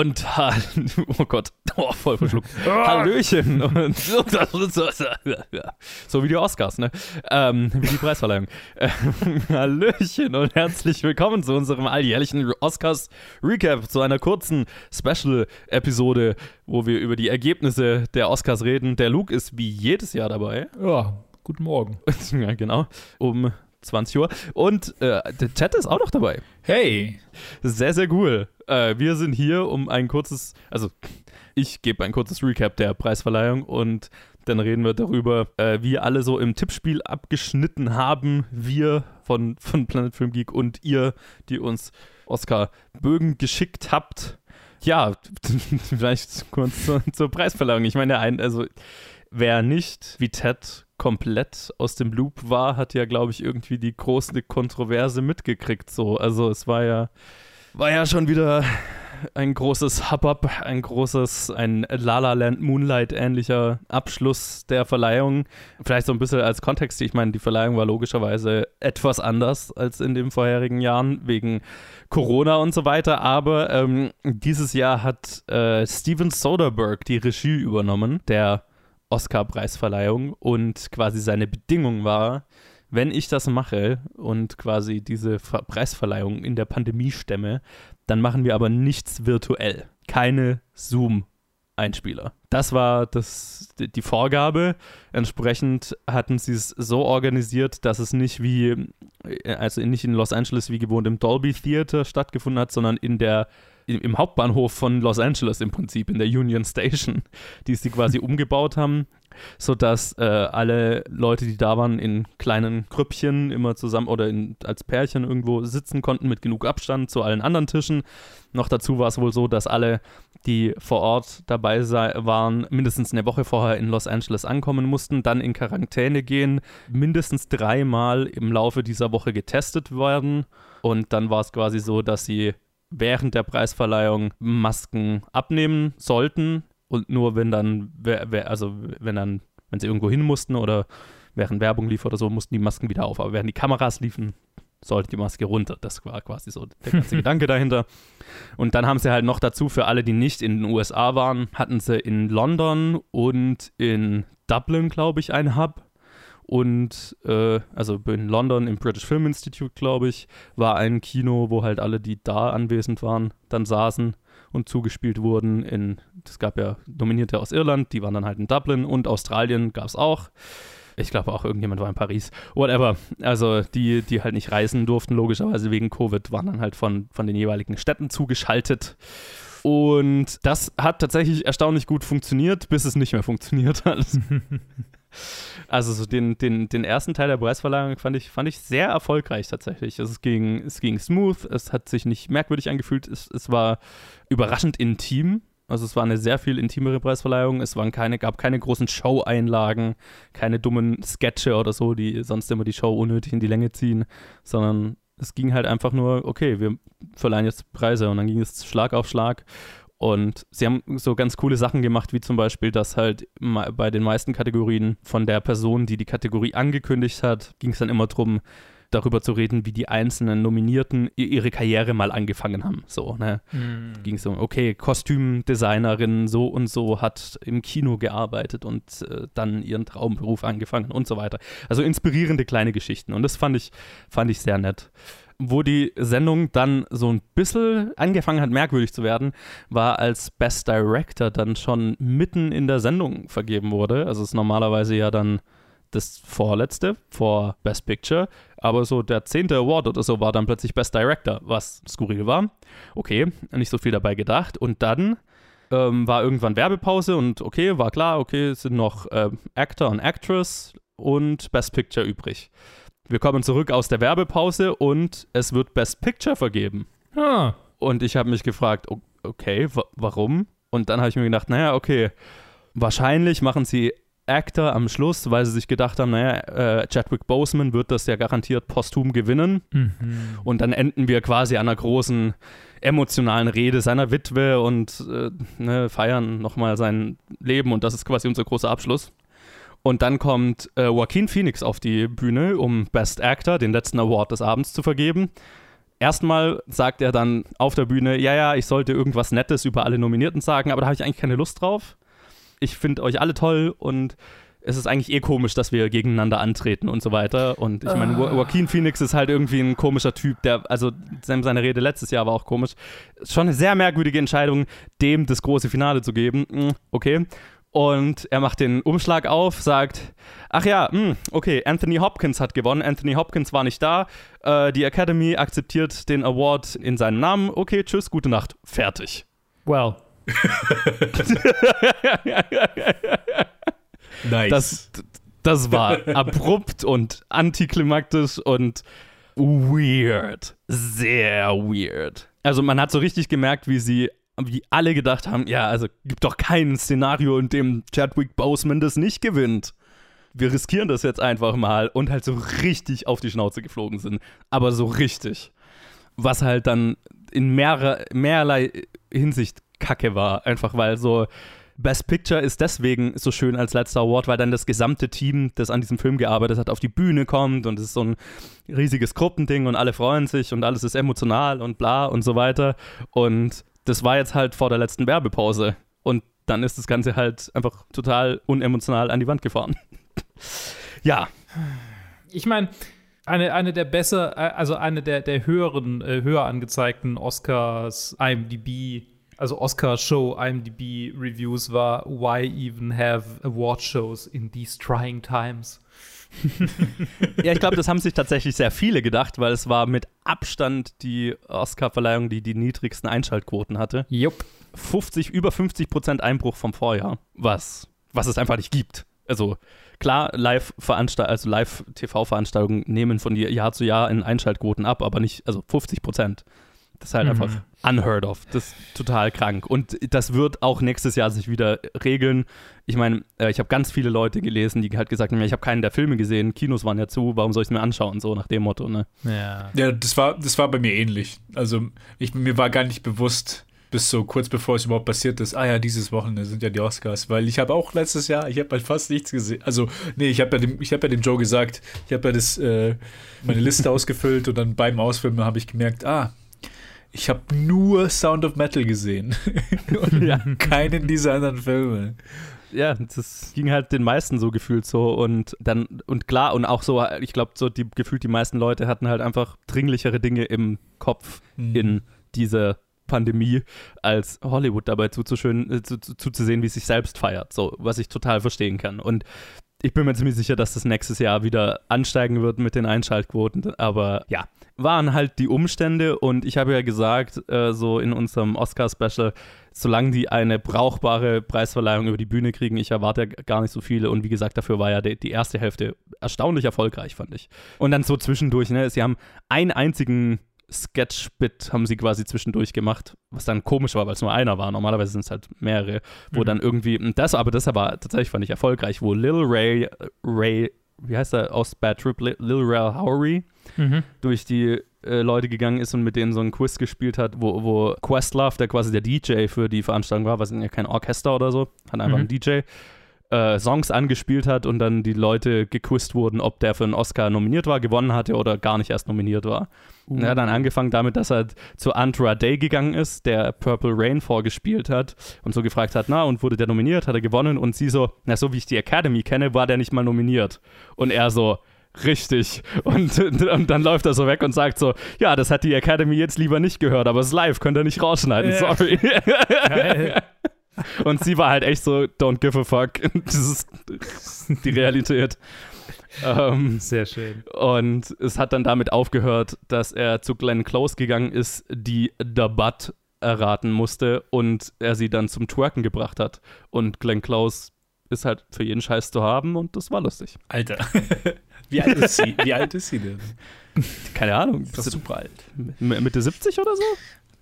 Und oh Gott, oh, voll verschluckt. Hallöchen. Und so wie die Oscars, ne? Ähm, wie die Preisverleihung. Ähm, Hallöchen und herzlich willkommen zu unserem alljährlichen Oscars-Recap, zu einer kurzen Special-Episode, wo wir über die Ergebnisse der Oscars reden. Der Luke ist wie jedes Jahr dabei. Ja, guten Morgen. ja, genau. Um 20 Uhr. Und äh, der Chat ist auch noch dabei. Hey. Sehr, sehr cool. Äh, wir sind hier, um ein kurzes, also ich gebe ein kurzes Recap der Preisverleihung und dann reden wir darüber, äh, wie alle so im Tippspiel abgeschnitten haben. Wir von, von Planet Film Geek und ihr, die uns Oscar-Bögen geschickt habt. Ja, vielleicht kurz zur, zur Preisverleihung. Ich meine, ein, also wer nicht wie Ted komplett aus dem Loop war, hat ja, glaube ich, irgendwie die große Kontroverse mitgekriegt. So, also es war ja, war ja schon wieder ein großes Hubbub, ein großes, ein La La Land Moonlight ähnlicher Abschluss der Verleihung. Vielleicht so ein bisschen als Kontext. Ich meine, die Verleihung war logischerweise etwas anders als in den vorherigen Jahren wegen Corona und so weiter. Aber ähm, dieses Jahr hat äh, Steven Soderbergh die Regie übernommen, der Oscar-Preisverleihung und quasi seine Bedingung war, wenn ich das mache und quasi diese Preisverleihung in der Pandemie stemme, dann machen wir aber nichts virtuell. Keine Zoom-Einspieler. Das war das, die Vorgabe. Entsprechend hatten sie es so organisiert, dass es nicht wie, also nicht in Los Angeles wie gewohnt im Dolby Theater stattgefunden hat, sondern in der im Hauptbahnhof von Los Angeles im Prinzip, in der Union Station, die sie quasi umgebaut haben, sodass äh, alle Leute, die da waren, in kleinen Grüppchen immer zusammen oder in, als Pärchen irgendwo sitzen konnten mit genug Abstand zu allen anderen Tischen. Noch dazu war es wohl so, dass alle, die vor Ort dabei waren, mindestens eine Woche vorher in Los Angeles ankommen mussten, dann in Quarantäne gehen, mindestens dreimal im Laufe dieser Woche getestet werden. Und dann war es quasi so, dass sie während der Preisverleihung Masken abnehmen sollten und nur wenn dann, also wenn dann, wenn sie irgendwo hin mussten oder während Werbung lief oder so, mussten die Masken wieder auf. Aber während die Kameras liefen, sollte die Maske runter. Das war quasi so der ganze Gedanke dahinter. Und dann haben sie halt noch dazu, für alle, die nicht in den USA waren, hatten sie in London und in Dublin, glaube ich, einen Hub und äh, also in London im British Film Institute, glaube ich, war ein Kino, wo halt alle, die da anwesend waren, dann saßen und zugespielt wurden. In, es gab ja Nominierte aus Irland, die waren dann halt in Dublin und Australien gab es auch. Ich glaube auch irgendjemand war in Paris. Whatever. Also die, die halt nicht reisen durften, logischerweise wegen Covid, waren dann halt von, von den jeweiligen Städten zugeschaltet. Und das hat tatsächlich erstaunlich gut funktioniert, bis es nicht mehr funktioniert hat. Also so den, den, den ersten Teil der Preisverleihung fand ich, fand ich sehr erfolgreich tatsächlich. Also es ging, es ging smooth, es hat sich nicht merkwürdig angefühlt, es, es war überraschend intim. Also es war eine sehr viel intimere Preisverleihung. Es waren keine, gab keine großen Show-Einlagen, keine dummen Sketche oder so, die sonst immer die Show unnötig in die Länge ziehen, sondern es ging halt einfach nur, okay, wir verleihen jetzt Preise und dann ging es Schlag auf Schlag. Und sie haben so ganz coole Sachen gemacht, wie zum Beispiel, dass halt bei den meisten Kategorien von der Person, die die Kategorie angekündigt hat, ging es dann immer darum, darüber zu reden, wie die einzelnen Nominierten ihre Karriere mal angefangen haben. So, ne? Mm. Ging es um, okay, Kostümdesignerin so und so hat im Kino gearbeitet und äh, dann ihren Traumberuf angefangen und so weiter. Also inspirierende kleine Geschichten. Und das fand ich, fand ich sehr nett wo die Sendung dann so ein bisschen angefangen hat, merkwürdig zu werden, war als Best Director dann schon mitten in der Sendung vergeben wurde. Also es ist normalerweise ja dann das vorletzte vor Best Picture, aber so der zehnte Award oder so war dann plötzlich Best Director, was skurril war. Okay, nicht so viel dabei gedacht. Und dann ähm, war irgendwann Werbepause und okay, war klar, okay, es sind noch äh, Actor und Actress und Best Picture übrig. Wir kommen zurück aus der Werbepause und es wird Best Picture vergeben. Ah. Und ich habe mich gefragt, okay, warum? Und dann habe ich mir gedacht, naja, okay, wahrscheinlich machen sie Actor am Schluss, weil sie sich gedacht haben, naja, äh, Chadwick Boseman wird das ja garantiert posthum gewinnen. Mhm. Und dann enden wir quasi an einer großen emotionalen Rede seiner Witwe und äh, ne, feiern nochmal sein Leben und das ist quasi unser großer Abschluss. Und dann kommt äh, Joaquin Phoenix auf die Bühne, um Best Actor, den letzten Award des Abends zu vergeben. erstmal sagt er dann auf der Bühne, ja, ja, ich sollte irgendwas Nettes über alle Nominierten sagen, aber da habe ich eigentlich keine Lust drauf. Ich finde euch alle toll und es ist eigentlich eh komisch, dass wir gegeneinander antreten und so weiter. Und ich meine, Ah. Joaquin Phoenix ist halt irgendwie ein komischer Typ, der, also seine Rede letztes Jahr war auch komisch. Schon eine sehr merkwürdige Entscheidung, dem das große Finale zu geben. Hm, Okay. Und er macht den Umschlag auf, sagt, ach ja, hm, okay, Anthony Hopkins hat gewonnen. Anthony Hopkins war nicht da. Äh, die Academy akzeptiert den Award in seinem Namen. Okay, tschüss, gute Nacht. Fertig. Well. Nice. Das, das war abrupt und antiklimaktisch und weird. Sehr weird. Also man hat so richtig gemerkt, wie sie, wie alle gedacht haben, ja, also gibt doch kein Szenario, in dem Chadwick Boseman das nicht gewinnt. Wir riskieren das jetzt einfach mal und halt so richtig auf die Schnauze geflogen sind. Aber so richtig. Was halt dann in mehrer, mehrerlei Hinsicht Kacke war. Einfach weil so Best Picture ist deswegen so schön als letzter Award, weil dann das gesamte Team, das an diesem Film gearbeitet hat, auf die Bühne kommt und es ist so ein riesiges Gruppending und alle freuen sich und alles ist emotional und bla und so weiter. Und das war jetzt halt vor der letzten Werbepause. Und dann ist das Ganze halt einfach total unemotional an die Wand gefahren. ja, Ich meine, eine, eine der besser, äh, also eine der, der höheren, äh, höher angezeigten Oscars IMDb, also Oscar-Show IMDb-Reviews war Why even have award shows in these trying times? Ja, ich glaube, das haben sich tatsächlich sehr viele gedacht, weil es war mit Abstand die Oscar-Verleihung, die die niedrigsten Einschaltquoten hatte. Jupp. 50, über 50 Prozent Einbruch vom Vorjahr, was, was es einfach nicht gibt. Also klar, Live-Veranstaltungen, also Live-TV-Veranstaltungen nehmen von Jahr zu Jahr in Einschaltquoten ab, aber nicht, also 50 Prozent. Das ist halt Mhm. einfach unheard of. Das ist total krank. Und das wird auch nächstes Jahr sich wieder regeln. Ich meine, äh, ich habe ganz viele Leute gelesen, die halt gesagt haben, ich habe keinen der Filme gesehen, Kinos waren ja zu, warum soll ich es mir anschauen? So nach dem Motto, ne? Ja. ja, das war, das war bei mir ähnlich. Also, ich, mir war gar nicht bewusst, bis so kurz bevor es überhaupt passiert ist, ah ja, dieses Wochenende sind ja die Oscars, weil ich habe auch letztes Jahr, ich habe halt fast nichts gesehen. Also, nee, ich habe ja, dem- ich hab ja dem Joe gesagt, ich habe ja das, äh, meine Liste ausgefüllt und dann beim Ausfilmen habe ich gemerkt, ah, ich habe nur Sound of Metal gesehen und Ja. keinen dieser anderen Filme. ja, das ging halt den meisten so gefühlt so und dann, und klar, und auch so, ich glaube, so die gefühlt die meisten Leute hatten halt einfach dringlichere Dinge im Kopf Mhm. in dieser Pandemie, als Hollywood dabei zuzuschön, äh, zu, zu, zuzusehen, wie es sich selbst feiert, so, was ich total verstehen kann. Und ich bin mir ziemlich sicher, dass das nächstes Jahr wieder ansteigen wird mit den Einschaltquoten, aber ja, waren halt die Umstände und ich habe ja gesagt, äh, so in unserem Oscar-Special, solange die eine brauchbare Preisverleihung über die Bühne kriegen, ich erwarte ja gar nicht so viele und wie gesagt, dafür war ja die, die erste Hälfte erstaunlich erfolgreich, fand ich. Und dann so zwischendurch, ne, sie haben einen einzigen Sketch-Bit haben sie quasi zwischendurch gemacht, was dann komisch war, weil es nur einer war. Normalerweise sind es halt mehrere, wo Mhm. dann irgendwie, das, aber das aber tatsächlich fand ich erfolgreich, wo Lil Ray, Ray, wie heißt er aus Bad Trip, Lil, Lil Ray Howery, Mhm. durch die äh, Leute gegangen ist und mit denen so ein Quiz gespielt hat, wo, wo Questlove, der quasi der DJ für die Veranstaltung war, was ja kein Orchester oder so, hat einfach Mhm. einen DJ, äh, Songs angespielt hat und dann die Leute gequizt wurden, ob der für einen Oscar nominiert war, gewonnen hatte oder gar nicht erst nominiert war. Und er hat dann angefangen damit, dass er zu Andra Day gegangen ist, der Purple Rain vorgespielt hat und so gefragt hat, na, und wurde der nominiert, hat er gewonnen und sie so, na, so wie ich die Academy kenne, war der nicht mal nominiert. Und er so, richtig. Und, und dann läuft er so weg und sagt so, ja, das hat die Academy jetzt lieber nicht gehört, aber es ist live, könnt ihr nicht rausschneiden, sorry. Geil. Und sie war halt echt so, don't give a fuck. Das ist die Realität. Ähm, Sehr schön. und es hat dann damit aufgehört, dass er zu Glenn Close gegangen ist, die The Butt erraten musste und er sie dann zum Twerken gebracht hat. Und Glenn Close ist halt für jeden Scheiß zu haben und das war lustig. Alter. Wie alt ist sie? Wie alt ist sie denn? Keine Ahnung, Das ist super alt. Mitte 70 oder so?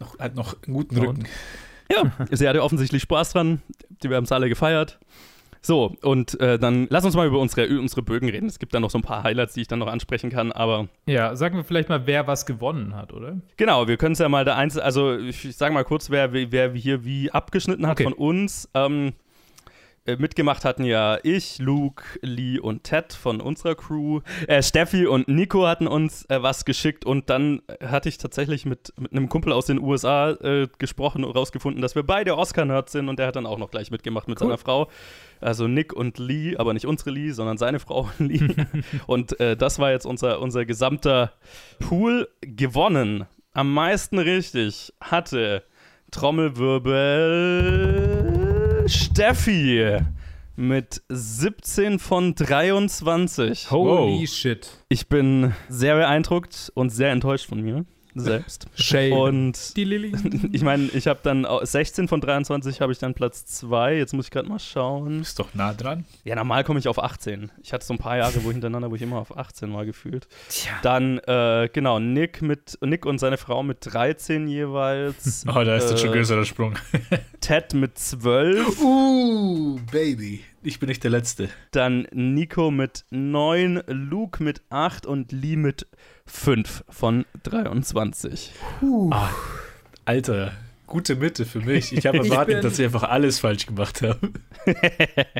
Noch, hat noch einen guten Und? Ja, sie hatte offensichtlich Spaß dran. Die, wir haben es alle gefeiert. So, und äh, dann lass uns mal über unsere, unsere Bögen reden. Es gibt dann noch so ein paar Highlights, die ich dann noch ansprechen kann, aber Ja, sagen wir vielleicht mal, wer was gewonnen hat, oder? Genau, wir können es ja mal da eins, also ich, ich sage mal kurz, wer, wer hier wie abgeschnitten hat Okay. von uns. Ähm, äh, mitgemacht hatten ja ich, Luke, Lee und Ted von unserer Crew. Äh, Steffi und Nico hatten uns äh, was geschickt und dann hatte ich tatsächlich mit, mit einem Kumpel aus den USA äh, gesprochen und rausgefunden, dass wir beide Oscar-Nerds sind und der hat dann auch noch gleich mitgemacht mit Cool. seiner Frau. Also Nick und Lee, aber nicht unsere Lee, sondern seine Frau Lee. und äh, das war jetzt unser, unser gesamter Pool gewonnen. Am meisten richtig hatte Trommelwirbel Steffi mit 17 von 23. Holy Wow. shit. Ich bin sehr beeindruckt und sehr enttäuscht von mir selbst. Shame. Und die Lilly. ich meine, ich habe dann au- 16 von 23 habe ich dann Platz 2. Jetzt muss ich gerade mal schauen. Ist doch nah dran. Ja, normal komme ich auf 18. Ich hatte so ein paar Jahre wo hintereinander, wo ich immer auf 18 war gefühlt. Tja. Dann äh, genau Nick mit Nick und seine Frau mit 13 jeweils. Oh, da ist jetzt schon Äh, größerer Sprung. Ted mit 12. Uh, Baby. Ich bin nicht der Letzte. Dann Nico mit 9, Luke mit 8 und Lee mit 5 von 23. Ah, Alter, gute Mitte für mich. Ich habe Ich erwartet, bin- dass ich einfach alles falsch gemacht habe.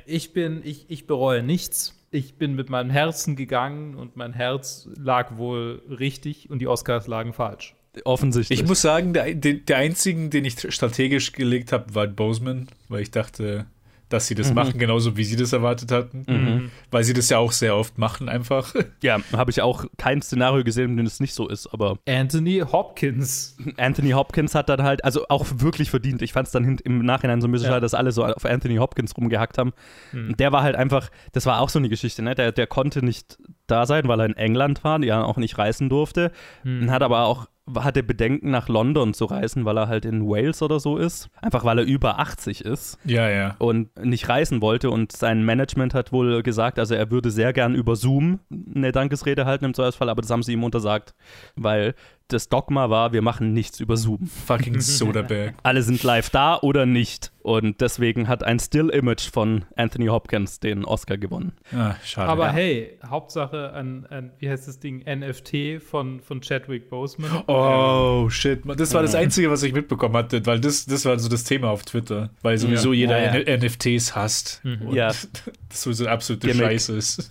Ich bin, ich, ich bereue nichts. Ich bin mit meinem Herzen gegangen und mein Herz lag wohl richtig und die Oscars lagen falsch. Offensichtlich. Ich muss sagen, der, der, der einzigen, den ich strategisch gelegt habe, war Boseman, weil ich dachte, dass sie das Mhm. machen, genauso wie sie das erwartet hatten. Mhm. Weil sie das ja auch sehr oft machen, einfach. Ja, habe ich auch kein Szenario gesehen, in dem es nicht so ist, aber Anthony Hopkins. Anthony Hopkins hat dann halt, also auch wirklich verdient. Ich fand es dann im Nachhinein so ein bisschen Ja. schade, dass alle so auf Anthony Hopkins rumgehackt haben. Hm. Und der war halt einfach, das war auch so eine Geschichte, ne? Der, der konnte nicht da sein, weil er in England war, ja auch nicht reisen durfte. Hm. Und hat aber auch, hatte Bedenken nach London zu reisen, weil er halt in Wales oder so ist. Einfach weil er über 80 ist Ja, ja. und nicht reisen wollte. Und sein Management hat wohl gesagt, also er würde sehr gern über Zoom eine Dankesrede halten im Zweifelsfall, aber das haben sie ihm untersagt, weil das Dogma war, wir machen nichts über Zoom. Fucking Soderbergh. Alle sind live da oder nicht. Und deswegen hat ein Still-Image von Anthony Hopkins den Oscar gewonnen. Ah, schade. Aber Ja. hey, Hauptsache ein, ein, wie heißt das Ding, NFT von, von Chadwick Boseman. Oh, shit. Das war das Einzige, was ich mitbekommen hatte, weil das, das war so das Thema auf Twitter. Weil sowieso Ja. jeder Ja, NFTs hasst. Mhm. Und Ja. das sowieso absolute Gimmick. Scheiße ist.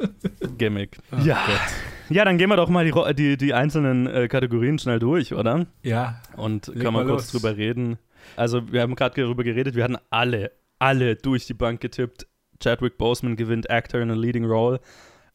Gimmick. Oh ja. Gott. Ja, dann gehen wir doch mal die, die, die einzelnen äh, Kategorien schnell durch, oder? Ja. Und können wir kurz los. drüber reden. Also, wir haben gerade darüber geredet, wir hatten alle, alle durch die Bank getippt. Chadwick Boseman gewinnt Actor in a Leading Role.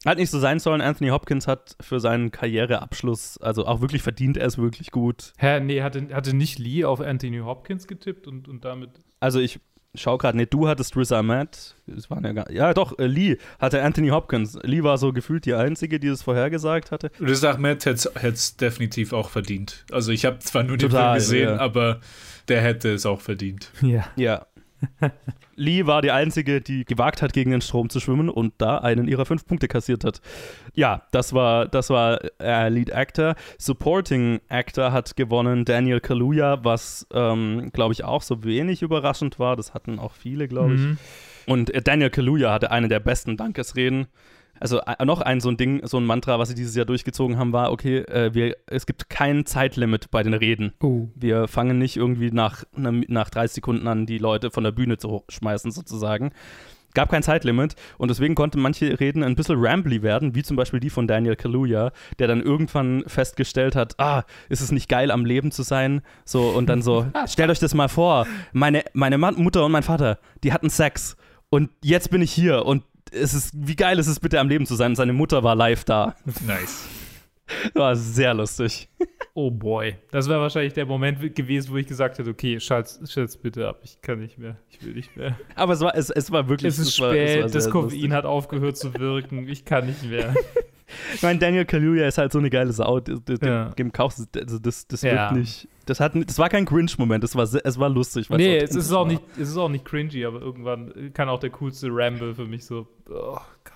Hat nicht so sein sollen. Anthony Hopkins hat für seinen Karriereabschluss, also auch wirklich verdient, er ist wirklich gut. Hä, nee, hatte, hatte nicht Lee auf Anthony Hopkins getippt und, und damit. Also ich schau gerade, nee, du hattest Riz Ahmed. Das waren ja, gar, ja doch, äh, Lee hatte Anthony Hopkins. Lee war so gefühlt die Einzige, die das vorhergesagt hatte. Riz Ahmed hätte es definitiv auch verdient. Also ich habe zwar nur den Total, Film gesehen, ja. aber der hätte es auch verdient. Ja. Ja. Lee war die Einzige, die gewagt hat, gegen den Strom zu schwimmen und da einen ihrer fünf Punkte kassiert hat. Ja, das war, das war äh, Lead Actor. Supporting Actor hat gewonnen Daniel Kaluuya, was, ähm, glaube ich, auch so wenig überraschend war. Das hatten auch viele, glaube ich. Mhm. Und äh, Daniel Kaluuya hatte eine der besten Dankesreden. Also noch ein so ein Ding, so ein Mantra, was sie dieses Jahr durchgezogen haben, war, okay, äh, wir, es gibt kein Zeitlimit bei den Reden. Oh. Wir fangen nicht irgendwie nach, nach 30 Sekunden an, die Leute von der Bühne zu schmeißen, sozusagen. Gab kein Zeitlimit und deswegen konnten manche Reden ein bisschen rambly werden, wie zum Beispiel die von Daniel Kaluuya, der dann irgendwann festgestellt hat, ah, ist es nicht geil, am Leben zu sein? So, und dann so, stellt euch das mal vor, meine, meine Mutter und mein Vater, die hatten Sex und jetzt bin ich hier und es ist, wie geil ist es bitte, am Leben zu sein? Seine Mutter war live da. Nice. War sehr lustig. Oh boy. Das wäre wahrscheinlich der Moment gewesen, wo ich gesagt hätte, okay, schalt's, schalt's bitte ab. Ich kann nicht mehr. Ich will nicht mehr. Aber es war, es, es war wirklich Es ist war, spät, war das Koffein lustig. hat aufgehört zu wirken. Ich kann nicht mehr. Ich meine, Daniel Kaluuya ist halt so eine geile Sau. Dem, Ja. dem kaufst also das, das Ja. wird nicht. Das, hat, das war kein Cringe-Moment, das war, es war lustig. nee, es ist, auch war. nicht, es ist auch nicht cringy, aber irgendwann kann auch der coolste Ramble für mich so. Oh Gott.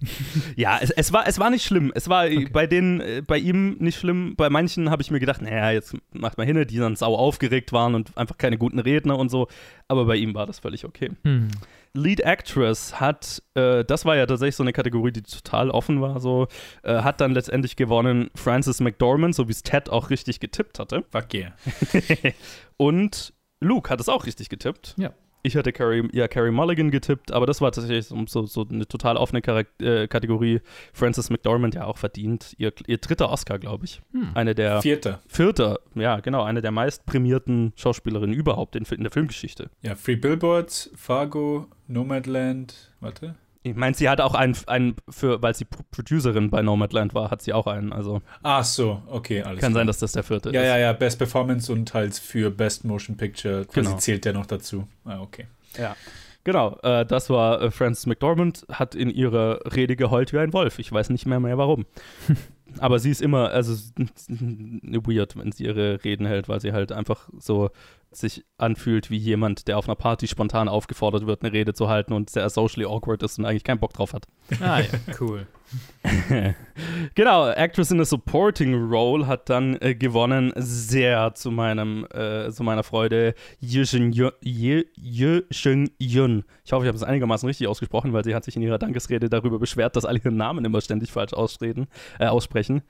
Ja, es, es, war, es war nicht schlimm. Es war bei denen, äh, bei ihm nicht schlimm. Bei manchen habe ich mir gedacht, naja, jetzt macht mal hin, die dann sau aufgeregt waren und einfach keine guten Redner und so. Aber bei ihm war das völlig okay. Hm. Lead Actress hat, äh, das war ja tatsächlich so eine Kategorie, die total offen war, so, äh, hat dann letztendlich gewonnen Frances McDormand, so wie es Ted auch richtig getippt hatte. Fuck yeah. Und Luke hat es auch richtig getippt. Ja. Ich hatte Carrie, ja, Carrie Mulligan getippt, aber das war tatsächlich so, so eine total offene Charak äh, Kategorie. Frances McDormand ja auch verdient. Ihr, ihr dritter Oscar, glaube ich. Hm. Eine der. Vierter. Vierter, ja, genau. Eine der meist prämierten Schauspielerinnen überhaupt in, in der Filmgeschichte. Ja, Free Billboards, Fargo, Nomadland, warte. Ich meine, sie hat auch einen, einen für, weil sie Producerin bei Nomadland war, hat sie auch einen. Also Ach so, okay, alles Kann klar. sein, dass das der vierte ja, ist. Ja, ja, ja, Best Performance und halt für Best Motion Picture quasi genau. zählt der noch dazu. Ah, okay. Ja. Genau, äh, das war äh, Frances McDormand, hat in ihrer Rede geheult wie ein Wolf. Ich weiß nicht mehr mehr warum. Aber sie ist immer, also weird, wenn sie ihre Reden hält, weil sie halt einfach so sich anfühlt wie jemand, der auf einer Party spontan aufgefordert wird, eine Rede zu halten und sehr socially awkward ist und eigentlich keinen Bock drauf hat. Ah ja, cool. genau, Actress in a Supporting Role hat dann äh, gewonnen, sehr zu meinem, äh, zu meiner Freude, Ye Sheng Yun. Ich hoffe, ich habe es einigermaßen richtig ausgesprochen, weil sie hat sich in ihrer Dankesrede darüber beschwert, dass alle ihren Namen immer ständig falsch äh, aussprechen.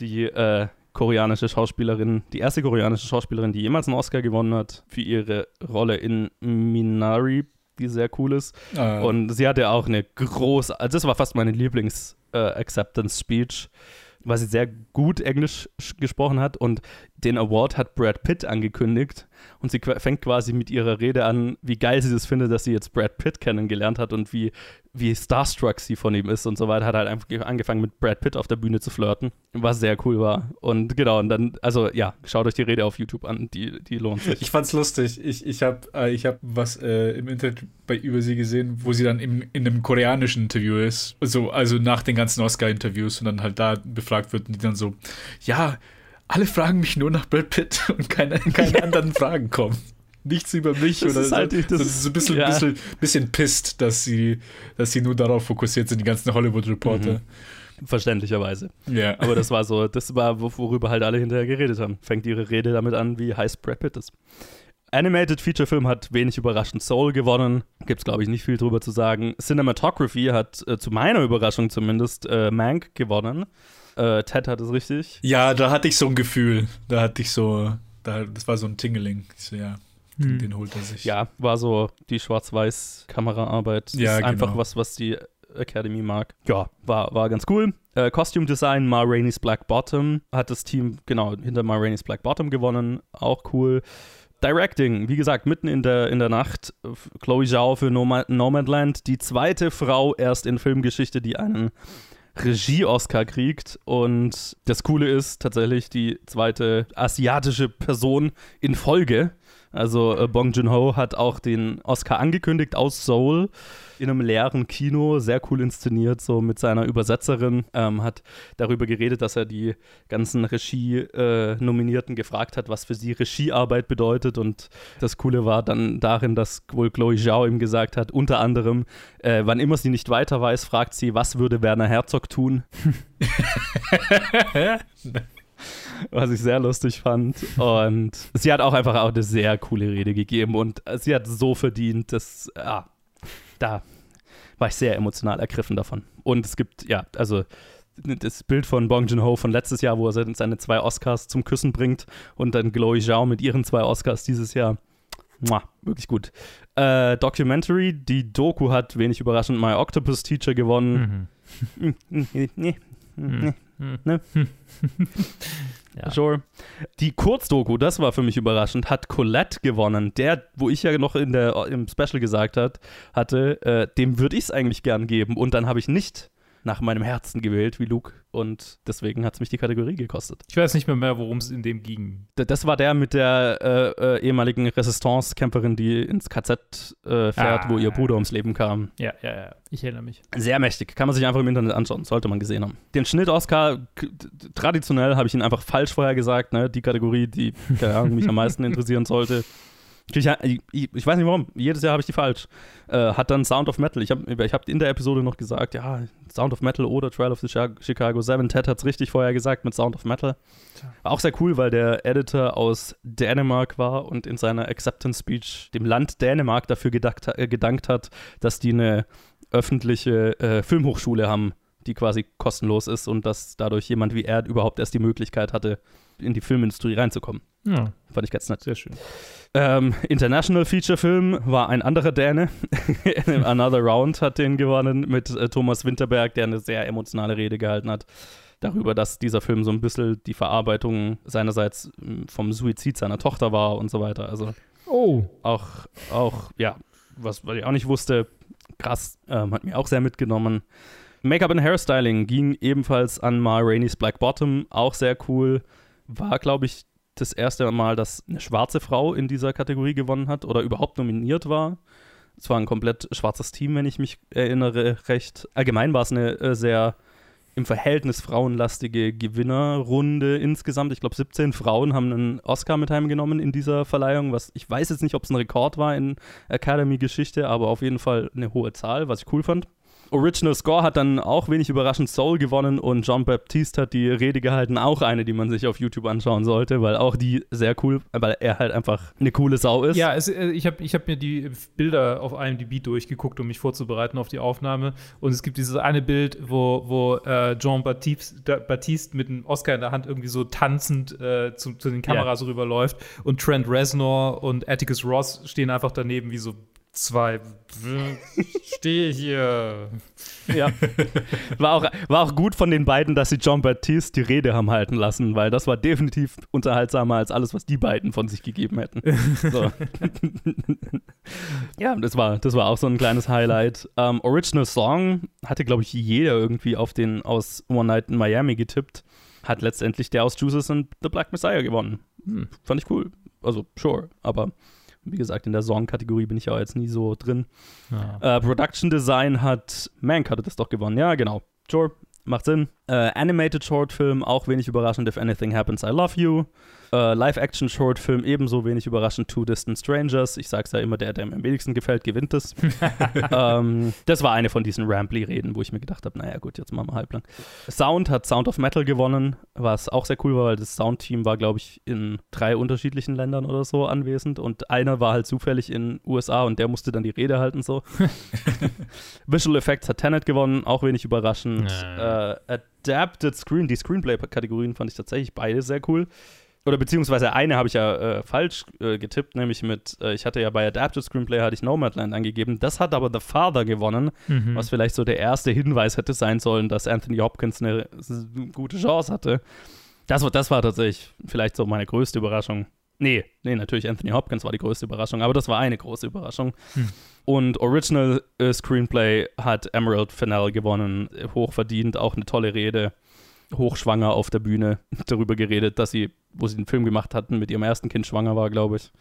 Die äh, koreanische Schauspielerin, die erste koreanische Schauspielerin, die jemals einen Oscar gewonnen hat für ihre Rolle in Minari, die sehr cool ist. Ah. Und sie hatte auch eine große, also das war fast meine Lieblings-Acceptance-Speech. Äh, weil sie sehr gut Englisch gesprochen hat und den Award hat Brad Pitt angekündigt und sie fängt quasi mit ihrer Rede an, wie geil sie das findet, dass sie jetzt Brad Pitt kennengelernt hat und wie, wie starstruck sie von ihm ist und so weiter. Hat halt einfach angefangen mit Brad Pitt auf der Bühne zu flirten, was sehr cool war. Und genau, und dann, also ja, schaut euch die Rede auf YouTube an, die, die lohnt sich. Ich fand's lustig. Ich, ich habe äh, hab was äh, im Internet bei über sie gesehen, wo sie dann im, in einem koreanischen Interview ist. Also, also nach den ganzen Oscar-Interviews und dann halt da befragt wird und die dann so, ja, alle fragen mich nur nach Brad Pitt und keine, keine anderen Fragen kommen. Nichts über mich das oder so. Halt, das, ist so ein bisschen, ja. bisschen, bisschen pisst, dass sie, dass sie nur darauf fokussiert sind, die ganzen Hollywood-Reporter. Mhm. Verständlicherweise. Ja. Aber das war so, das war, worüber halt alle hinterher geredet haben. Fängt ihre Rede damit an, wie heiß Brad Pitt ist. Animated Feature Film hat wenig überraschend Soul gewonnen. Gibt es, glaube ich, nicht viel drüber zu sagen. Cinematography hat äh, zu meiner Überraschung zumindest äh, Mank gewonnen. Äh, Ted hat es richtig. Ja, da hatte ich so ein Gefühl. Da hatte ich so, da, das war so ein Tingeling. Ich so, ja, hm. den, holt er sich. Ja, war so die Schwarz-Weiß-Kameraarbeit. Ja, ist genau. einfach was, was die Academy mag. Ja, war, war ganz cool. Äh, Costume Design, Ma Rainey's Black Bottom hat das Team, genau, hinter Ma Rainey's Black Bottom gewonnen. Auch cool. Directing, wie gesagt, mitten in der, in der Nacht. Chloe Zhao für Nomadland, die zweite Frau erst in Filmgeschichte, die einen Regie-Oscar kriegt. Und das Coole ist tatsächlich die zweite asiatische Person in Folge. Also äh, Bong Joon-ho hat auch den Oscar angekündigt aus Seoul in einem leeren Kino, sehr cool inszeniert, so mit seiner Übersetzerin, ähm, hat darüber geredet, dass er die ganzen Regie-Nominierten äh, gefragt hat, was für sie Regiearbeit bedeutet. Und das Coole war dann darin, dass wohl Chloe Zhao ihm gesagt hat, unter anderem, äh, wann immer sie nicht weiter weiß, fragt sie, was würde Werner Herzog tun? was ich sehr lustig fand. Und sie hat auch einfach auch eine sehr coole Rede gegeben und sie hat so verdient, dass, ja, da war ich sehr emotional ergriffen davon. Und es gibt, ja, also das Bild von Bong Joon-ho von letztes Jahr, wo er seine zwei Oscars zum Küssen bringt und dann Chloe Zhao mit ihren zwei Oscars dieses Jahr. Muah, wirklich gut. Äh, Documentary, die Doku hat wenig überraschend My Octopus Teacher gewonnen. Mhm. nee, nee, ne? ja. Sure. Die Kurzdoku, das war für mich überraschend, hat Colette gewonnen. Der, wo ich ja noch in der, im Special gesagt hat, hatte, äh, dem würde ich es eigentlich gern geben. Und dann habe ich nicht nach meinem Herzen gewählt, wie Luke. Und deswegen hat es mich die Kategorie gekostet. Ich weiß nicht mehr, mehr worum es in dem ging. Das war der mit der äh, äh, ehemaligen Resistance-Camperin, die ins KZ äh, fährt, ah, wo ihr Bruder ums Leben kam. Ja, ja, ja. Ich erinnere mich. Sehr mächtig. Kann man sich einfach im Internet anschauen. Sollte man gesehen haben. Den Schnitt-Oscar, traditionell habe ich ihn einfach falsch vorher gesagt. Ne? Die Kategorie, die keine Ahnung, mich am meisten interessieren sollte. Ich, ich, ich, weiß nicht warum, jedes Jahr habe ich die falsch. Äh, hat dann Sound of Metal. Ich habe ich hab in der Episode noch gesagt, ja, Sound of Metal oder Trial of the Chicago 7. Ted hat es richtig vorher gesagt mit Sound of Metal. War auch sehr cool, weil der Editor aus Dänemark war und in seiner Acceptance Speech dem Land Dänemark dafür gedacht, äh, gedankt hat, dass die eine öffentliche äh, Filmhochschule haben die quasi kostenlos ist und dass dadurch jemand wie er überhaupt erst die Möglichkeit hatte, in die Filmindustrie reinzukommen. Ja, Fand ich ganz nett. sehr schön. Ähm, International Feature Film war ein anderer Däne. Another Round hat den gewonnen mit äh, Thomas Winterberg, der eine sehr emotionale Rede gehalten hat. Darüber, dass dieser Film so ein bisschen die Verarbeitung seinerseits ähm, vom Suizid seiner Tochter war und so weiter. Also Oh. auch, auch ja, was, was ich auch nicht wusste, krass, ähm, hat mir auch sehr mitgenommen. Make-up und Hairstyling ging ebenfalls an Ma Rainey's Black Bottom, auch sehr cool. War, glaube ich, das erste Mal, dass eine schwarze Frau in dieser Kategorie gewonnen hat oder überhaupt nominiert war. Es war ein komplett schwarzes Team, wenn ich mich erinnere, recht. Allgemein war es eine äh, sehr im Verhältnis frauenlastige Gewinnerrunde insgesamt. Ich glaube, 17 Frauen haben einen Oscar mit heimgenommen in dieser Verleihung, was ich weiß jetzt nicht, ob es ein Rekord war in Academy-Geschichte, aber auf jeden Fall eine hohe Zahl, was ich cool fand. Original Score hat dann auch wenig überraschend Soul gewonnen und John Baptiste hat die Rede gehalten, auch eine, die man sich auf YouTube anschauen sollte, weil auch die sehr cool, weil er halt einfach eine coole Sau ist. Ja, es, äh, ich habe ich hab mir die Bilder auf IMDb durchgeguckt, um mich vorzubereiten auf die Aufnahme. Und es gibt dieses eine Bild, wo, wo äh, Jean Baptiste, Baptiste mit einem Oscar in der Hand irgendwie so tanzend äh, zu, zu den Kameras rüberläuft. Und Trent Reznor und Atticus Ross stehen einfach daneben wie so zwei. Stehe hier. Ja. War auch, war auch gut von den beiden, dass sie John Baptiste die Rede haben halten lassen, weil das war definitiv unterhaltsamer als alles, was die beiden von sich gegeben hätten. So. ja, das war, das war auch so ein kleines Highlight. Ähm, Original Song hatte, glaube ich, jeder irgendwie auf den aus One Night in Miami getippt. Hat letztendlich der aus Juices and the Black Messiah gewonnen. Hm, fand ich cool. Also, sure, aber wie gesagt, in der Song-Kategorie bin ich ja jetzt nie so drin. Ja. Äh, Production Design hat Mank hatte das doch gewonnen. Ja, genau. Sure, macht Sinn. Äh, Animated Short Film, auch wenig überraschend. If Anything Happens, I Love You. Äh, Live-Action Short Film, ebenso wenig überraschend. Two Distant Strangers. Ich sag's ja immer, der, der mir am wenigsten gefällt, gewinnt es. ähm, das war eine von diesen Rambly-Reden, wo ich mir gedacht habe, naja, gut, jetzt machen wir halblang. Sound hat Sound of Metal gewonnen, was auch sehr cool war, weil das Soundteam war, glaube ich, in drei unterschiedlichen Ländern oder so anwesend und einer war halt zufällig in USA und der musste dann die Rede halten so. Visual Effects hat Tenet gewonnen, auch wenig überraschend. Äh, Adapted Screen, die Screenplay-Kategorien fand ich tatsächlich beide sehr cool. Oder beziehungsweise eine habe ich ja äh, falsch äh, getippt, nämlich mit, äh, ich hatte ja bei Adapted Screenplay hatte ich Nomadland angegeben. Das hat aber The Father gewonnen, Mhm. was vielleicht so der erste Hinweis hätte sein sollen, dass Anthony Hopkins eine gute Chance hatte. Das war, das war tatsächlich vielleicht so meine größte Überraschung. Nee, nee, natürlich Anthony Hopkins war die größte Überraschung, aber das war eine große Überraschung. Hm. Und Original äh, Screenplay hat Emerald Fennell gewonnen, hochverdient, auch eine tolle Rede, hochschwanger auf der Bühne darüber geredet, dass sie, wo sie den Film gemacht hatten, mit ihrem ersten Kind schwanger war, glaube ich.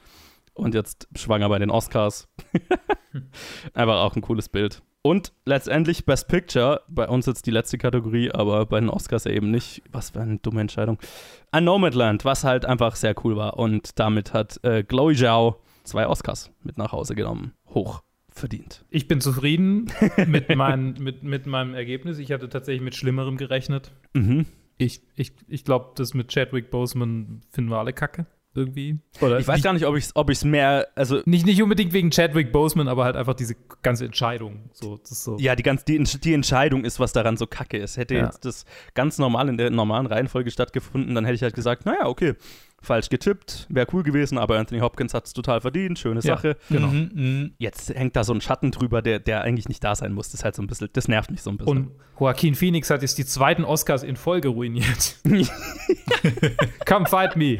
Und jetzt schwanger bei den Oscars. Einfach auch ein cooles Bild. Und letztendlich Best Picture, bei uns jetzt die letzte Kategorie, aber bei den Oscars ja eben nicht. Was für eine dumme Entscheidung. An Nomadland, was halt einfach sehr cool war. Und damit hat äh, Chloe Zhao zwei Oscars mit nach Hause genommen. Hoch verdient. Ich bin zufrieden mit, mein, mit, mit meinem Ergebnis. Ich hatte tatsächlich mit Schlimmerem gerechnet. Mhm. Ich, ich, ich glaube, das mit Chadwick Boseman finden wir alle kacke. Irgendwie. Oder Ich weiß gar nicht, ob ich es ob ich's mehr, also nicht, nicht unbedingt wegen Chadwick Boseman, aber halt einfach diese ganze Entscheidung. So, so. Ja, die, ganz, die, die Entscheidung ist, was daran so kacke ist. Hätte Ja. jetzt das ganz normal in der normalen Reihenfolge stattgefunden, dann hätte ich halt gesagt, naja, okay, falsch getippt, wäre cool gewesen, aber Anthony Hopkins hat es total verdient, schöne Ja, Sache. Genau. Mhm, mhm. Jetzt hängt da so ein Schatten drüber, der, der eigentlich nicht da sein muss. Das ist halt so ein bisschen, das nervt mich so ein bisschen. Und Joaquin Phoenix hat jetzt die zweiten Oscars in Folge ruiniert. Come fight me.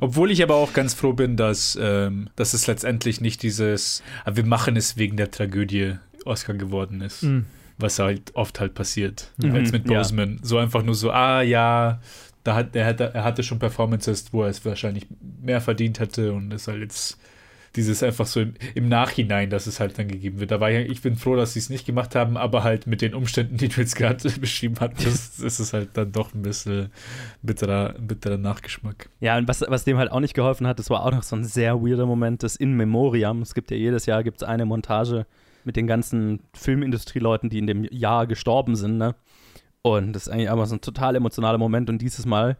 Obwohl ich aber auch ganz froh bin, dass, ähm, dass es letztendlich nicht dieses, ah, wir machen es wegen der Tragödie Oscar geworden ist. Mhm. Was halt oft halt passiert. Mhm, Als mit ja. Boseman. So einfach nur so, ah ja, da hat, er, hatte, er hatte schon Performances, wo er es wahrscheinlich mehr verdient hätte und ist halt jetzt dieses einfach so im, im Nachhinein, dass es halt dann gegeben wird. Da war ja, ich bin froh, dass sie es nicht gemacht haben, aber halt mit den Umständen, die du jetzt gerade beschrieben hattest, ist es halt dann doch ein bisschen bitterer, bitterer Nachgeschmack. Ja, und was, was dem halt auch nicht geholfen hat, das war auch noch so ein sehr weirder Moment, das In Memoriam. Es gibt ja jedes Jahr gibt's eine Montage mit den ganzen Filmindustrieleuten, die in dem Jahr gestorben sind, ne? Und das ist eigentlich einfach so ein total emotionaler Moment. Und dieses Mal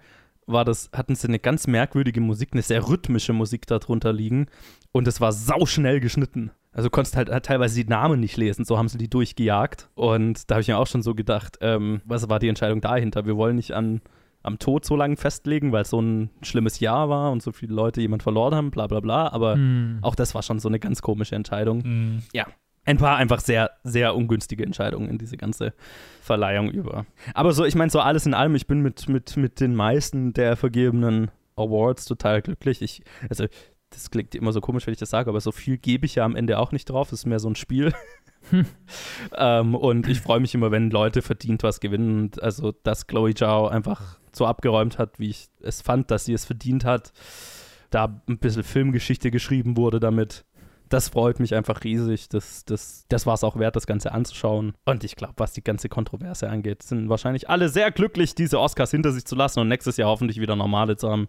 war das, hatten sie eine ganz merkwürdige Musik, eine sehr rhythmische Musik darunter liegen. Und es war sauschnell geschnitten. Also konntest halt, halt teilweise die Namen nicht lesen, so haben sie die durchgejagt. Und da habe ich mir auch schon so gedacht, ähm, was war die Entscheidung dahinter? Wir wollen nicht an, am Tod so lange festlegen, weil es so ein schlimmes Jahr war und so viele Leute jemand verloren haben, bla bla bla. Aber Hm. auch das war schon so eine ganz komische Entscheidung. Mhm. Ja. Ein paar einfach sehr, sehr ungünstige Entscheidungen in diese ganze Verleihung über. Aber so, ich meine, so alles in allem, ich bin mit, mit, mit den meisten der vergebenen Awards total glücklich. Ich, also, das klingt immer so komisch, wenn ich das sage, aber so viel gebe ich ja am Ende auch nicht drauf. Es ist mehr so ein Spiel. ähm, und ich freue mich immer, wenn Leute verdient was gewinnen. Und Also, dass Chloe Zhao einfach so abgeräumt hat, wie ich es fand, dass sie es verdient hat. Da ein bisschen Filmgeschichte geschrieben wurde damit. Das freut mich einfach riesig. Das, das, das war es auch wert, das Ganze anzuschauen. Und ich glaube, was die ganze Kontroverse angeht, sind wahrscheinlich alle sehr glücklich, diese Oscars hinter sich zu lassen und nächstes Jahr hoffentlich wieder normale zu haben.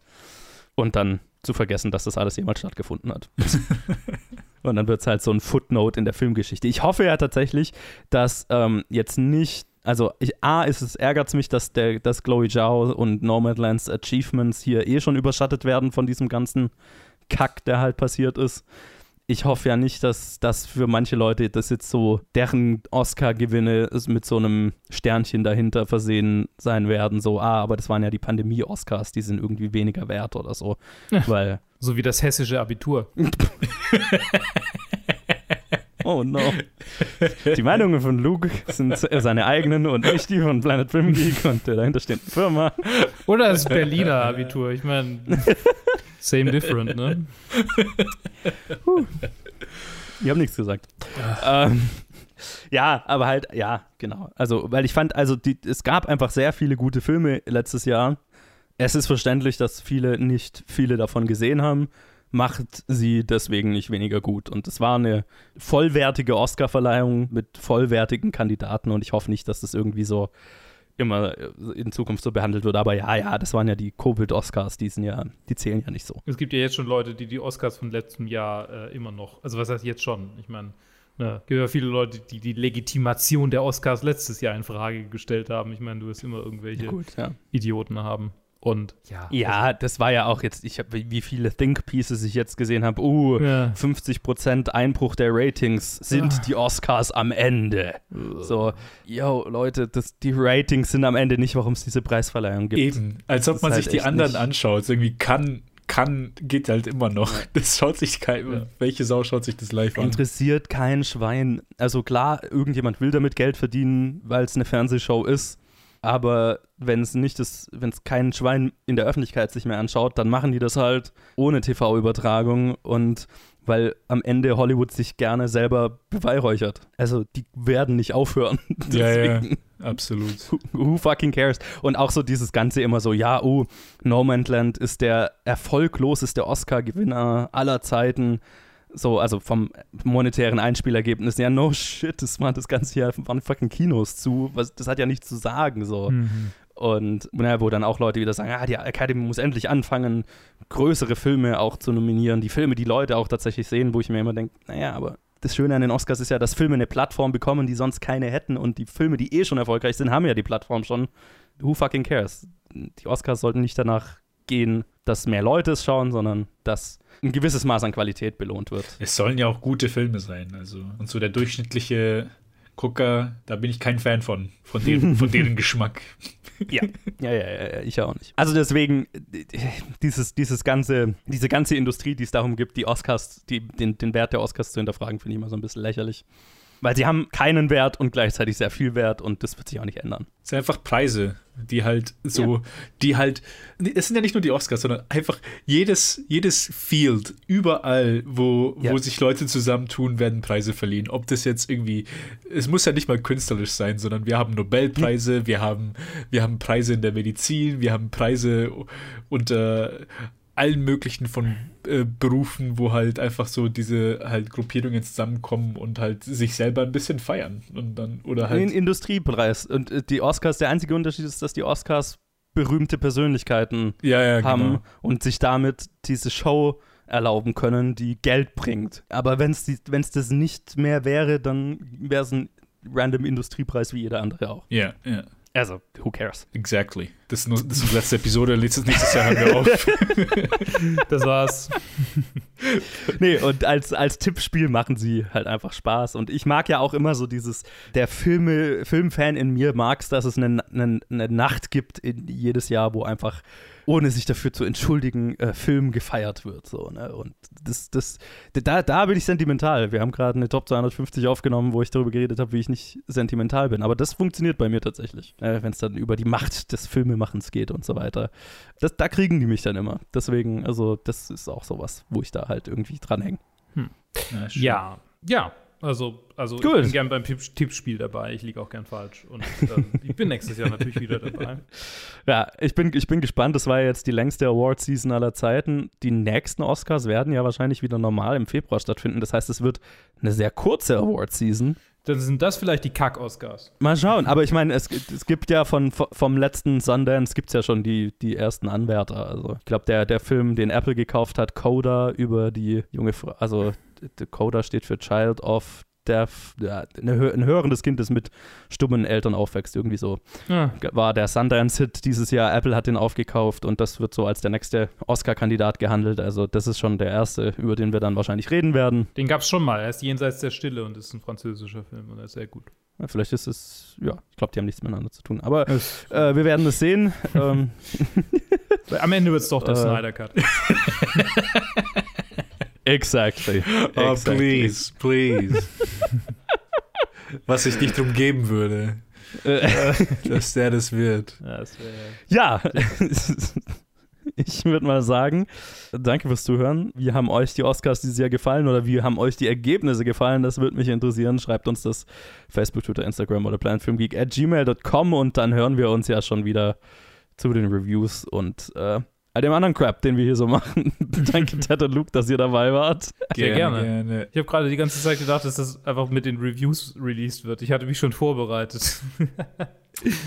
Und dann zu vergessen, dass das alles jemals stattgefunden hat. und dann wird es halt so ein Footnote in der Filmgeschichte. Ich hoffe ja tatsächlich, dass ähm, jetzt nicht also ich, A, ist es ärgert mich, dass der, dass Chloe Zhao und Nomadlands Achievements hier eh schon überschattet werden von diesem ganzen Kack, der halt passiert ist. Ich hoffe ja nicht, dass das für manche Leute das jetzt so deren Oscar-Gewinne mit so einem Sternchen dahinter versehen sein werden. So, ah, aber das waren ja die Pandemie-Oscars, die sind irgendwie weniger wert oder so. Weil, So wie das hessische Abitur. oh no. Die Meinungen von Luke sind seine eigenen und nicht die von Planet Film Geek und der dahinterstehenden Firma. Oder das Berliner Abitur. Ich meine, same different, ne? Ich habe nichts gesagt. Ähm, ja, aber halt, ja, genau. Also, weil ich fand, also die, es gab einfach sehr viele gute Filme letztes Jahr. Es ist verständlich, dass viele nicht viele davon gesehen haben. Macht sie deswegen nicht weniger gut. Und es war eine vollwertige Oscar-Verleihung mit vollwertigen Kandidaten und ich hoffe nicht, dass das irgendwie so immer in Zukunft so behandelt wird. Aber ja, ja, das waren ja die Covid-Oscars, die sind ja, die zählen ja nicht so. Es gibt ja jetzt schon Leute, die die Oscars von letztem Jahr äh, immer noch, also was heißt jetzt schon? Ich meine, ne, es gibt ja viele Leute, die die Legitimation der Oscars letztes Jahr in Frage gestellt haben. Ich meine, du wirst immer irgendwelche Gut, ja. Idioten haben. Und ja. Ja, das war ja auch jetzt, ich habe, wie viele Think Pieces ich jetzt gesehen habe. Uh, Ja. 50% Einbruch der Ratings sind Ah. die Oscars am Ende. So, yo, Leute, das, die Ratings sind am Ende nicht, warum es diese Preisverleihung gibt. Eben, als ob man ist sich halt die anderen nicht- anschaut. Irgendwie kann, kann, geht halt immer noch. Das schaut sich kein, Ja. welche Sau schaut sich das live an? Interessiert kein Schwein. Also klar, irgendjemand will damit Geld verdienen, weil es eine Fernsehshow ist. Aber wenn es nicht ist, wenn es kein Schwein in der Öffentlichkeit sich mehr anschaut, dann machen die das halt ohne TV-Übertragung und weil am Ende Hollywood sich gerne selber beweihräuchert. Also die werden nicht aufhören. Ja, ja. Absolut. Who, who fucking cares? Und auch so dieses Ganze immer so, ja, oh, No Man's Land ist der erfolgloseste Oscar-Gewinner aller Zeiten. So, also vom monetären Einspielergebnis. Ja, no shit, das war das ganze Jahr, waren fucking Kinos zu. Was, das hat ja nichts zu sagen, so. Mhm. Und naja, wo dann auch Leute wieder sagen, ah, die Academy muss endlich anfangen, größere Filme auch zu nominieren. Die Filme, die Leute auch tatsächlich sehen, wo ich mir immer denke, naja, aber das Schöne an den Oscars ist ja, dass Filme eine Plattform bekommen, die sonst keine hätten. Und die Filme, die eh schon erfolgreich sind, haben ja die Plattform schon. Who fucking cares? Die Oscars sollten nicht danach gehen, dass mehr Leute es schauen, sondern dass ein gewisses Maß an Qualität belohnt wird. Es sollen ja auch gute Filme sein. Also, und so der durchschnittliche Gucker, da bin ich kein Fan von, von, deren, von deren Geschmack. Ja, ja, ja, ja, ich auch nicht. Also deswegen, dieses, dieses ganze, diese ganze Industrie, die es darum gibt, die Oscars, die, den, den Wert der Oscars zu hinterfragen, finde ich immer so ein bisschen lächerlich. Weil sie haben keinen Wert und gleichzeitig sehr viel Wert und das wird sich auch nicht ändern. Es sind einfach Preise, die halt so, die halt, es sind ja nicht nur die Oscars, sondern einfach jedes, jedes Field, überall, wo, Ja. wo sich Leute zusammentun, werden Preise verliehen. Ob das jetzt irgendwie, es muss ja nicht mal künstlerisch sein, sondern wir haben Nobelpreise, wir haben, wir haben Preise in der Medizin, wir haben Preise unter allen möglichen von äh, Berufen, wo halt einfach so diese halt Gruppierungen zusammenkommen und halt sich selber ein bisschen feiern und dann oder halt Ein Industriepreis. Und äh, die Oscars, der einzige Unterschied ist, dass die Oscars berühmte Persönlichkeiten ja ja haben genau. und sich damit diese Show erlauben können, die Geld bringt. Aber wenn es das nicht mehr wäre, dann wäre es ein random Industriepreis wie jeder andere auch. Ja, ja, Also, who cares? exactly. Das ist, nur, das ist unsere letzte Episode, nächstes, nächstes Jahr hören wir auf. Das war's. Nee, und als, als Tippspiel machen sie halt einfach Spaß. Und ich mag ja auch immer so dieses, der Filme, Filmfan in mir mag es, dass es eine, eine, eine Nacht gibt in jedes Jahr, wo einfach ohne sich dafür zu entschuldigen, äh, Film gefeiert wird. So, ne? Und das, das, da, da bin ich sentimental. Wir haben gerade eine Top 250 aufgenommen, wo ich darüber geredet habe, wie ich nicht sentimental bin. Aber das funktioniert bei mir tatsächlich, äh, wenn es dann über die Macht des Filmemachens geht und so weiter. Das, da kriegen die mich dann immer. Deswegen, also, das ist auch sowas, wo ich da halt irgendwie dranhänge. Schön. Ja, ja. Also, also Gut. ich bin gern beim Tipp- Tippspiel dabei. Ich liege auch gern falsch. Und ähm, ich bin nächstes Jahr natürlich wieder dabei. Ja, ich bin, ich bin gespannt. Das war ja jetzt die längste Award-Season aller Zeiten. Die nächsten Oscars werden ja wahrscheinlich wieder normal im Februar stattfinden. Das heißt, es wird eine sehr kurze Award-Season. Dann sind das vielleicht die Kack-Oscars. Mal schauen. Aber ich meine, es, es gibt ja von, vom letzten Sundance gibt es ja schon die, die ersten Anwärter. Also ich glaube, der, der Film, den Apple gekauft hat, Coda, über die junge Frau, also d- Coda steht für Child of Deaf, ja, ein hörendes Kind, das mit stummen Eltern aufwächst, irgendwie so. Ja. war der Sundance-Hit dieses Jahr. Apple hat den aufgekauft und das wird so als der nächste Oscar-Kandidat gehandelt. Also das ist schon der erste, über den wir dann wahrscheinlich reden werden. Den gab es schon mal. Er ist jenseits der Stille und ist ein französischer Film und er ist sehr gut. Ja, Vielleicht ist es, ja, ich glaube, die haben nichts miteinander zu tun. Aber äh, wir werden es sehen. ähm, Am Ende wird es doch der Äh. Snyder Cut. exactly. Oh, exactly. please, please. Was ich nicht drum geben würde, dass der das wird. Ja, das wär, ja, ich würde mal sagen, danke fürs Zuhören. Wie haben euch die Oscars dieses Jahr gefallen oder wie haben euch die Ergebnisse gefallen? Das würde mich interessieren. Schreibt uns das Facebook, Twitter, Instagram oder planfilmgeek at gmail.com und dann hören wir uns ja schon wieder zu den Reviews und äh, all dem anderen Crap, den wir hier so machen. danke, Ted und Luke, dass ihr dabei wart. Sehr gerne. gerne. Ich habe gerade die ganze Zeit gedacht, dass das einfach mit den Reviews released wird. Ich hatte mich schon vorbereitet.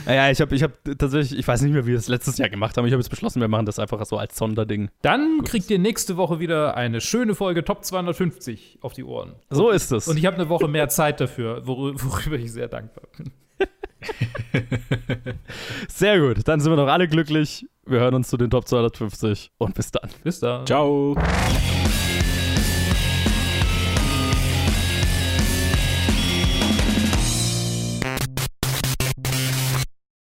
Naja, ich habe ich hab tatsächlich, ich weiß nicht mehr, wie wir das letztes Jahr gemacht haben. Ich habe jetzt beschlossen, wir machen das einfach so als Sonderding. Dann kriegt ihr nächste Woche wieder eine schöne Folge Top 250 auf die Ohren. So ist es. Und ich habe eine Woche mehr Zeit dafür, worü- worüber ich sehr dankbar bin. Sehr gut. Dann sind wir doch alle glücklich. Wir hören uns zu den Top 250 und bis dann. Bis dann. Ciao.